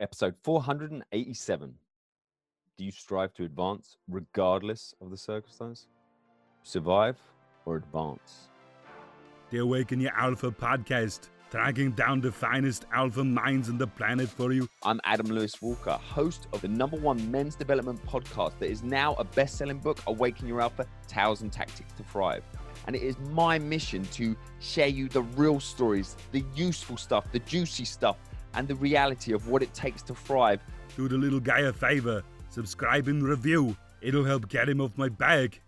episode 487. Do you strive to advance regardless of the circumstance? Survive or advance? The Awaken Your Alpha podcast, tracking down the finest alpha minds on the planet for you. I'm Adam Lewis Walker, host of the number one men's development podcast that is now a best selling book, Awaken Your Alpha Tales and Tactics to Thrive. And it is my mission to share you the real stories, the useful stuff, the juicy stuff, and the reality of what it takes to thrive. Do the little guy a favor, subscribe and review. It'll help get him off my back.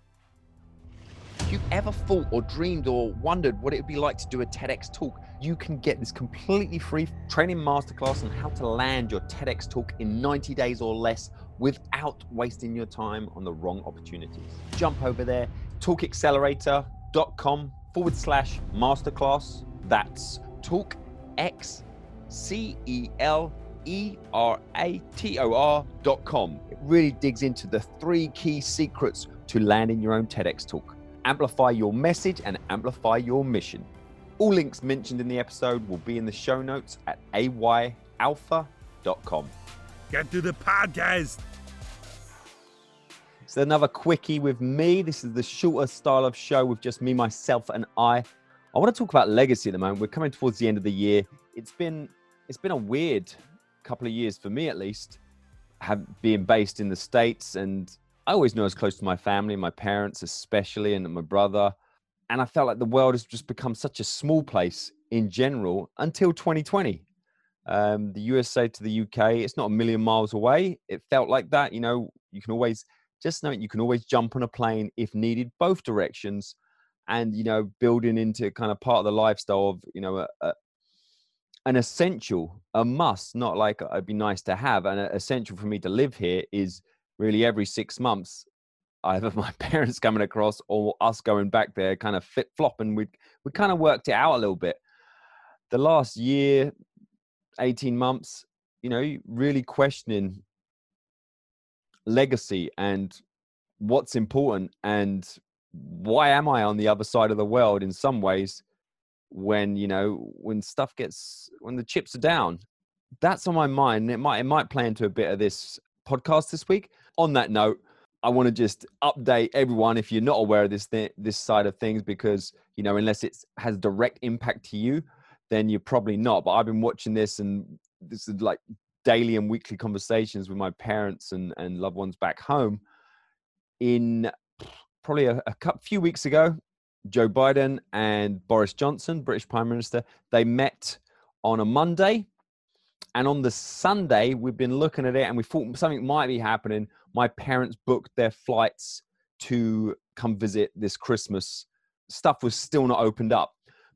If you've ever thought or dreamed or wondered what it would be like to do a TEDx talk, you can get this completely free training masterclass on how to land your TEDx talk in 90 days or less without wasting your time on the wrong opportunities. Jump over there, talkxcelerator.com forward slash masterclass. That's talkx, C E L E R A T O R dot com. It really digs into the three key secrets to landing your own TEDx talk. Amplify your message and amplify your mission. All links mentioned in the episode will be in the show notes at ayalpha.com. Get to the podcast. So another quickie with me. This is the shorter style of show with just me, myself, and I. I want to talk about legacy at the moment. We're coming towards the end of the year. It's been it's been a weird couple of years for me at least, have being based in the states, and I always know I was close to my family, my parents especially, and my brother. And I felt like the world has just become such a small place in general until 2020. Um, the USA to the UK, it's not a million miles away. It felt like that. You know, you can always just know you can always jump on a plane if needed, both directions, and you know, building into kind of part of the lifestyle of you know a, an essential, a must, not like uh, it'd be nice to have, an uh, essential for me to live here is really every six months either my parents coming across or us going back there kind of flip flop and we we kind of worked it out a little bit. The last year 18 months you know really questioning legacy and what's important and why am i on the other side of the world in some ways when you know when stuff gets when the chips are down. That's on my mind it might it might play into a bit of this podcast this week. On that note i want to just update everyone if you're not aware of this th- this side of things because you know unless it has direct impact to you then you're probably not. But i've been watching this and this is like daily and weekly conversations with my parents and, and loved ones back home. In probably a, a few weeks ago, Joe Biden and Boris Johnson, British Prime Minister, they met on a Monday. And on the Sunday, we've been looking at it and we thought something might be happening. My parents booked their flights to come visit this Christmas. Stuff was still not opened up.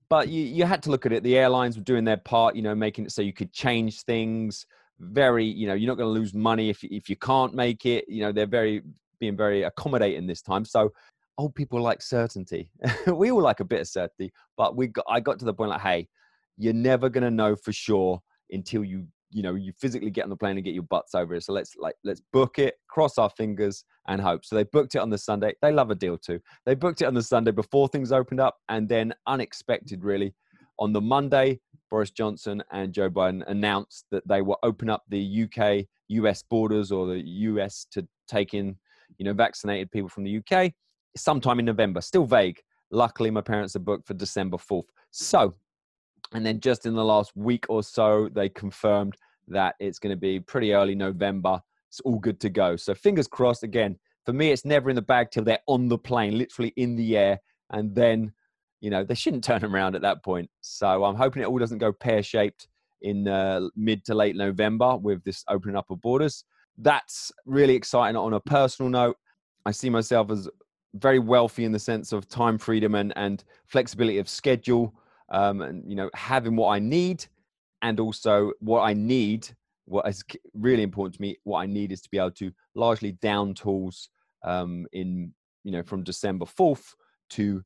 But you, you had to look at it. The airlines were doing their part, you know, making it so you could change things very you know you're not going to lose money if if you can't make it you know they're very being very accommodating this time so old people like certainty. We all like a bit of certainty but we got i got to the point like hey you're never to know for sure until you you know you physically get on the plane and get your butts over it. So let's like let's book it cross our fingers and hope. So they booked it on the sunday. They love a deal too. They booked it on the sunday before things opened up and then unexpected really on the monday Boris Johnson and Joe Biden announced that they will open up the UK US borders or the US to take in, you know, vaccinated people from the UK sometime in November. Still vague. Luckily, my parents are booked for December 4th. So, and then just in the last week or so, they confirmed that it's going to be pretty early November. It's all good to go. So, fingers crossed. Again, for me, it's never in the bag till they're on the plane, literally in the air. And then you know they shouldn't turn around at that point. So I'm hoping it all doesn't go pear shaped in uh, mid to late November with this opening up of borders. That's really exciting. On a personal note, I see myself as very wealthy in the sense of time freedom and, and flexibility of schedule, um, and you know having what I need, and also what I need. What is really important to me, what I need is to be able to largely down tools um, in you know from December fourth to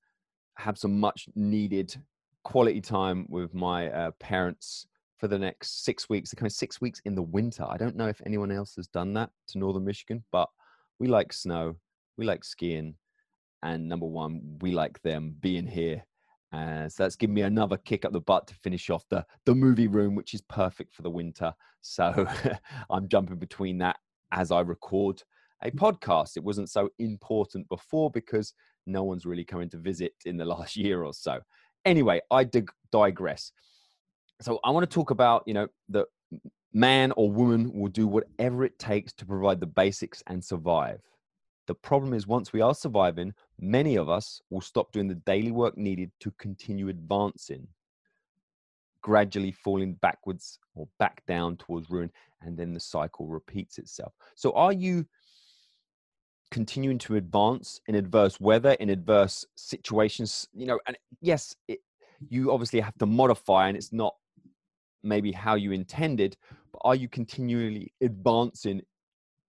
have some much needed quality time with my uh, parents for the next six weeks. They're of six weeks in the winter. I don't know if anyone else has done that to northern Michigan, but we like snow, we like skiing, and number one, we like them being here Uh, so that's given me another kick up the butt to finish off the the movie room, which is perfect for the winter. So I'm jumping between that as I record a podcast. It wasn't so important before because no one's really coming to visit in the last year or so. Anyway, I dig- digress. So I want to talk about you know the man or woman will do whatever it takes to provide the basics and survive. The problem is, once we are surviving, many of us will stop doing the daily work needed to continue advancing, gradually falling backwards or back down towards ruin, and then the cycle repeats itself. So, are you continuing to advance in adverse weather, in adverse situations? You know, and yes, it, you obviously have to modify, and it's not maybe how you intended, but are you continually advancing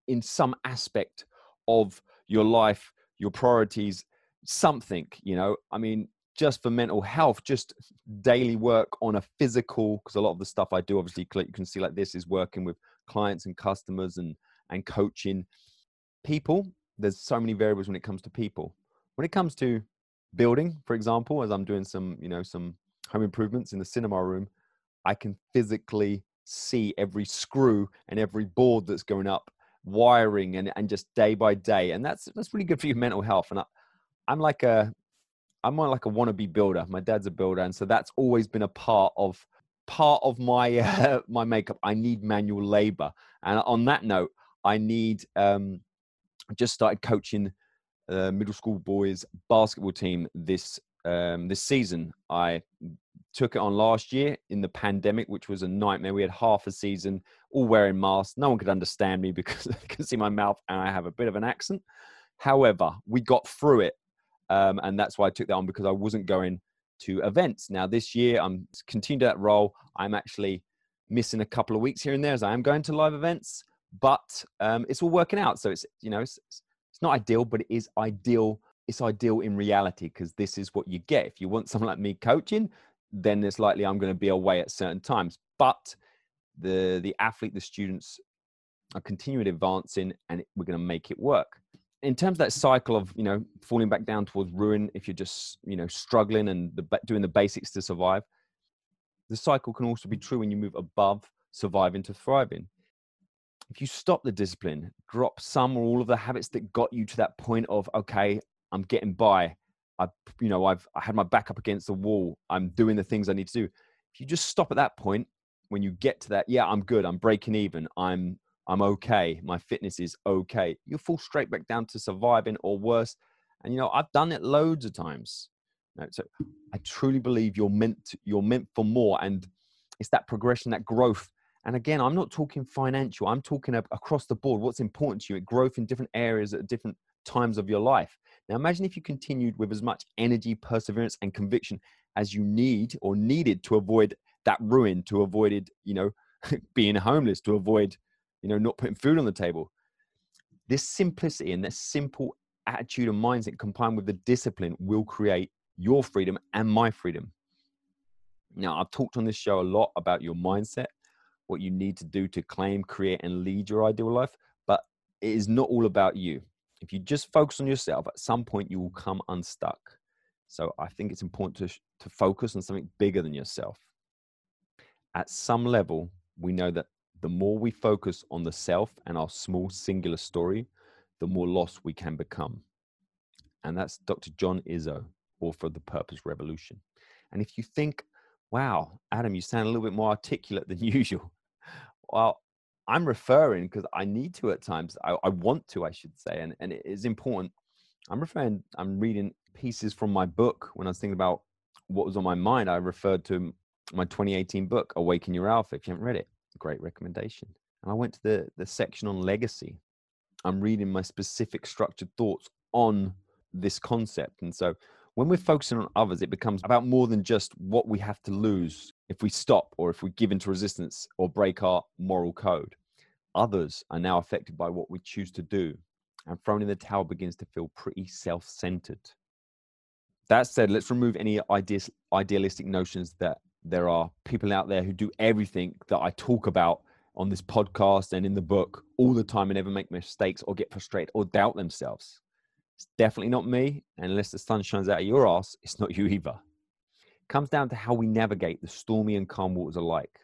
in some aspect of your life, your priorities, something, you know. I mean, just for mental health, just daily work on a physical, because a lot of the stuff I do, obviously, you can see like this is working with clients and customers and and coaching people. There's so many variables when it comes to people. When it comes to building, for example, as I'm doing some, you know, some home improvements in the cinema room, I can physically see every screw and every board that's going up wiring and, and just day by day and that's that's really good for your mental health and I, i'm like a i'm more like a wannabe builder my dad's a builder and so that's always been a part of part of my uh, my makeup i need manual labor and on that note i need um just started coaching uh, middle school boys basketball team this um this season i took it on last year in the pandemic, which was a nightmare. We had half a season all wearing masks. No one could understand me because they can see my mouth and I have a bit of an accent. However, we got through it. Um, and that's why I took that on because I wasn't going to events. Now, this year, I'm continuing that role. I'm actually missing a couple of weeks here and there as I am going to live events, but um, it's all working out. So it's, you know, it's, it's not ideal, but it is ideal. It's ideal in reality because this is what you get. If you want someone like me coaching, then it's likely I'm going to be away at certain times. But the the athlete, the students are continuing advancing, and we're going to make it work. In terms of that cycle of you know falling back down towards ruin, if you're just you know struggling and the, doing the basics to survive, the cycle can also be true when you move above surviving to thriving. If you stop the discipline, drop some or all of the habits that got you to that point of okay, I'm getting by, I, you know, I've I had my back up against the wall. I'm doing the things I need to do. If you just stop at that point, when you get to that, yeah, I'm good. I'm breaking even. I'm I'm okay. My fitness is okay. You fall straight back down to surviving or worse. And you know, I've done it loads of times. so I truly believe you're meant to, you're meant for more, and it's that progression, that growth. And again, I'm not talking financial. I'm talking across the board. What's important to you? Growth in different areas at different times of your life. Now, imagine if you continued with as much energy, perseverance, and conviction as you need or needed to avoid that ruin, to avoid it, you know, being homeless, to avoid, you know, not putting food on the table. This simplicity and this simple attitude and mindset combined with the discipline will create your freedom and my freedom. Now, I've talked on this show a lot about your mindset, what you need to do to claim, create, and lead your ideal life, but it is not all about you if you just focus on yourself, at some point you will come unstuck. So I think it's important to, to focus on something bigger than yourself. At some level, we know that the more we focus on the self and our small singular story, the more lost we can become. And that's Dr. John Izzo, author of The Purpose Revolution. And if you think, wow, Adam, you sound a little bit more articulate than usual. Well, I'm referring because I need to at times. I, I, want to, I should say, and, and it is important. I'm referring, I'm reading pieces from my book when I was thinking about what was on my mind. I referred to my 2018 book, Awaken Your Alpha. If you haven't read it, great recommendation. And I went to the, the section on legacy. I'm reading my specific structured thoughts on this concept. And so when we're focusing on others, it becomes about more than just what we have to lose if we stop or if we give into resistance or break our moral code others are now affected by what we choose to do, and throwing in the towel begins to feel pretty self centered. That said, let's remove any ideas, idealistic notions that there are people out there who do everything that I talk about on this podcast and in the book all the time and never make mistakes or get frustrated or doubt themselves. It's definitely not me. And unless the sun shines out of your ass, it's not you either. comes down to how we navigate the stormy and calm waters alike.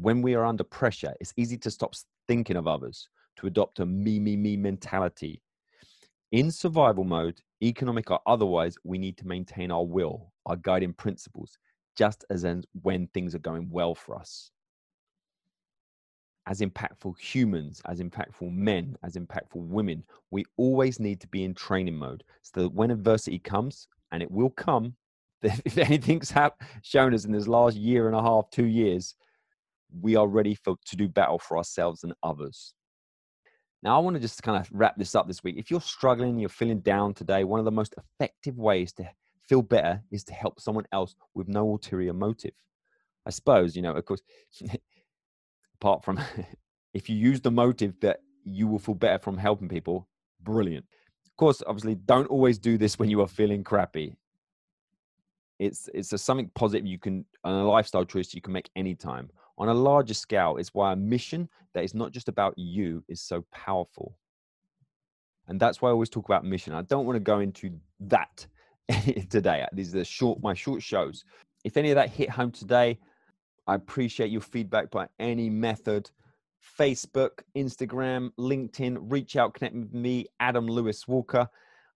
When we are under pressure, it's easy to stop thinking of others, to adopt a me, me, me mentality. In survival mode, economic or otherwise, we need to maintain our will, our guiding principles, just as when things are going well for us. As impactful humans, as impactful men, as impactful women, we always need to be in training mode so that when adversity comes, and it will come, if anything's shown us in this last year and a half, two years, we are ready for to do battle for ourselves and others. Now, I want to just kind of wrap this up this week. If you're struggling, you're feeling down today, one of the most effective ways to feel better is to help someone else with no ulterior motive. I suppose, you know, of course, apart from if you use the motive that you will feel better from helping people, brilliant. Of course, obviously, don't always do this when you are feeling crappy. It's it's a something positive you can a lifestyle choice you can make anytime. On a larger scale, it's why a mission that is not just about you is so powerful. And that's why I always talk about mission. I don't want to go into that today. These are the short my short shows. If any of that hit home today, I appreciate your feedback by any method. Facebook, Instagram, LinkedIn, reach out, connect with me, Adam Lewis Walker.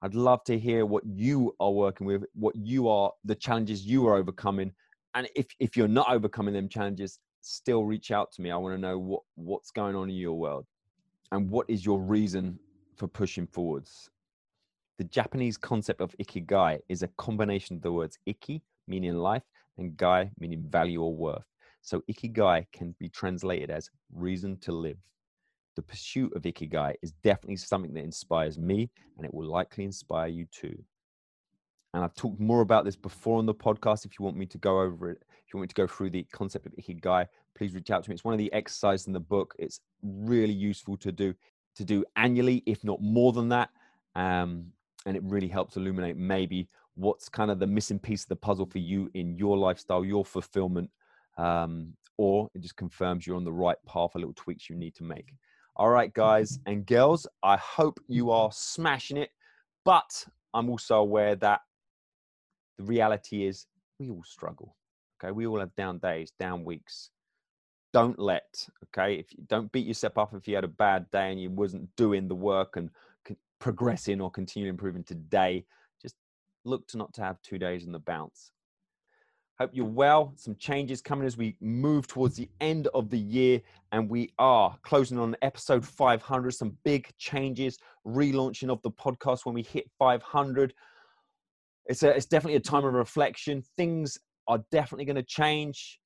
I'd love to hear what you are working with, what you are, the challenges you are overcoming. And if, if you're not overcoming them challenges, still reach out to me. I want to know what, what's going on in your world and what is your reason for pushing forwards. The Japanese concept of ikigai is a combination of the words iki, meaning life, and gai, meaning value or worth. So ikigai can be translated as reason to live. The pursuit of ikigai is definitely something that inspires me and it will likely inspire you too. And i've talked more about this before on the podcast. If you want me to go over it if you want me to go through the concept of ikigai please reach out to me. It's one of the exercises in the book. It's really useful to do to do annually if not more than that. Um, and it really helps illuminate maybe what's kind of the missing piece of the puzzle for you in your lifestyle your fulfillment um, or it just confirms you're on the right path a little tweaks you need to make all right, guys and girls, I hope you are smashing it. But I'm also aware that the reality is we all struggle. Okay. We all have down days, down weeks. Don't let, okay, if you don't beat yourself up if you had a bad day and you wasn't doing the work and progressing or continue improving today. Just look to not to have two days in the bounce. Hope you're well. Some changes coming as we move towards the end of the year, and we are closing on episode 500. Some big changes, relaunching of the podcast when we hit 500. It's, a, it's definitely a time of reflection. Things are definitely going to change.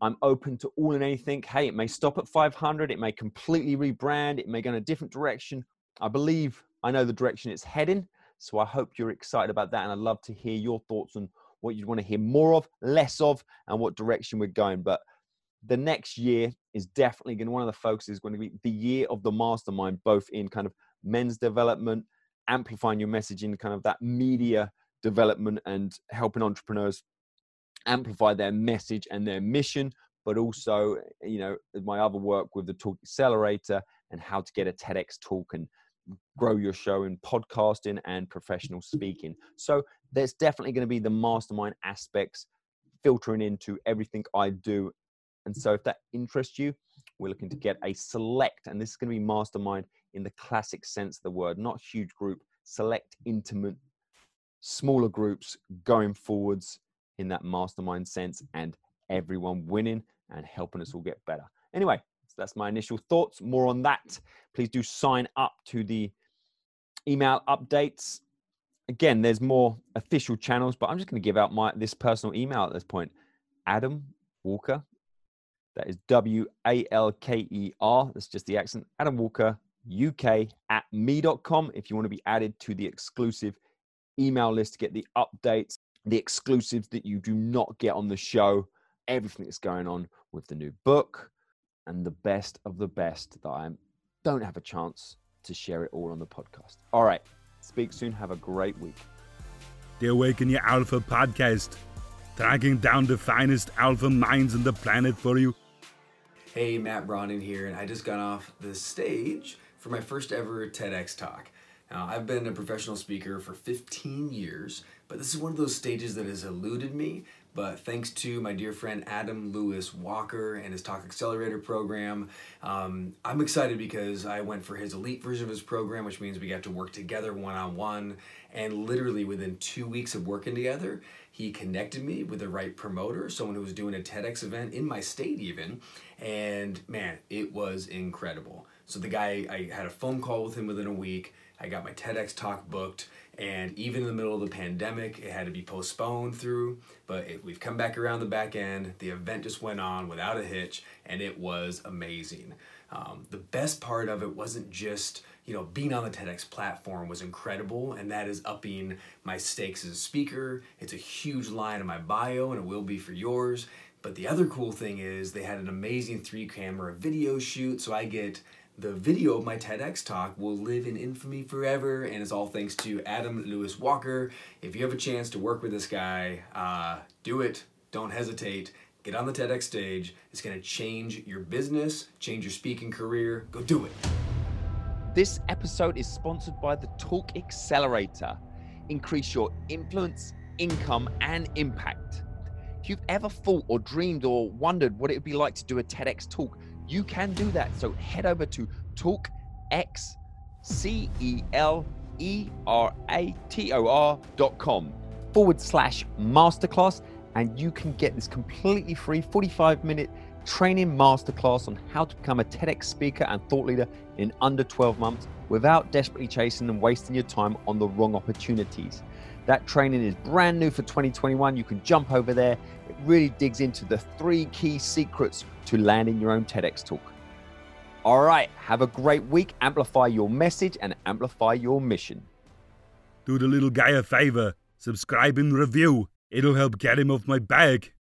I'm open to all and anything. Hey, it may stop at 500, it may completely rebrand, it may go in a different direction. I believe I know the direction it's heading. So I hope you're excited about that. And I'd love to hear your thoughts on what you'd want to hear more of, less of, and what direction we're going. But the next year is definitely going to, one of the focuses is going to be the year of the mastermind, both in kind of men's development, amplifying your message in kind of that media development and helping entrepreneurs amplify their message and their mission, but also, you know, my other work with the Talk Accelerator and how to get a TEDx talk and grow your show in podcasting and professional speaking. So there's definitely going to be the mastermind aspects filtering into everything I do. And so if that interests you, we're looking to get a select, and this is going to be mastermind in the classic sense of the word, not huge group, select, intimate, smaller groups going forwards in that mastermind sense, and everyone winning and helping us all get better. Anyway, so that's my initial thoughts. More on that. Please do sign up to the email updates. Again, there's more official channels, but I'm just going to give out my this personal email at this point. Adam Walker. That is W A L K E R. That's just the accent. Adam Walker UK at me.com if you want to be added to the exclusive email list to get the updates, the exclusives that you do not get on the show, everything that's going on with the new book, and the best of the best that I don't have a chance to share it all on the podcast. All right. Speak soon. Have a great week. The Awaken Your Alpha podcast, tracking down the finest alpha minds on the planet for you. Hey, Matt Brondin here, and I just got off the stage for my first ever TEDx talk. Now, I've been a professional speaker for 15 years, but this is one of those stages that has eluded me But thanks to my dear friend Adam Lewis Walker and his Talk Accelerator program, um, I'm excited because I went for his elite version of his program, which means we got to work together one on one. And literally within two weeks of working together, he connected me with the right promoter, someone who was doing a TEDx event in my state, even. And man, it was incredible. So the guy, I had a phone call with him within a week. I got my TEDx talk booked. And even in the middle of the pandemic, it had to be postponed through, but it, we've come back around the back end. The event just went on without a hitch, and it was amazing. Um, the best part of it wasn't just you know being on the TEDx platform was incredible, and that is upping my stakes as a speaker. It's a huge line in my bio, and it will be for yours. But the other cool thing is they had an amazing three camera video shoot, so I get the video of my TEDx talk will live in infamy forever, and it's all thanks to Adam Lewis Walker. If you have a chance to work with this guy, uh, do it. Don't hesitate. Get on the TEDx stage. It's going to change your business, change your speaking career. Go do it. This episode is sponsored by the Talk Accelerator. Increase your influence, income, and impact. If you've ever thought or dreamed or wondered what it would be like to do a TEDx talk, you can do that. So head over to talkxcelerator.com forward slash masterclass and you can get this completely free 45 minute training masterclass on how to become a TEDx speaker and thought leader in under 12 months without desperately chasing and wasting your time on the wrong opportunities. That training is brand new for 2021. You can jump over there. It really digs into the three key secrets to landing your own TEDx talk. All right, have a great week. Amplify your message and amplify your mission. Do the little guy a favor, subscribe and review. It'll help get him off my back.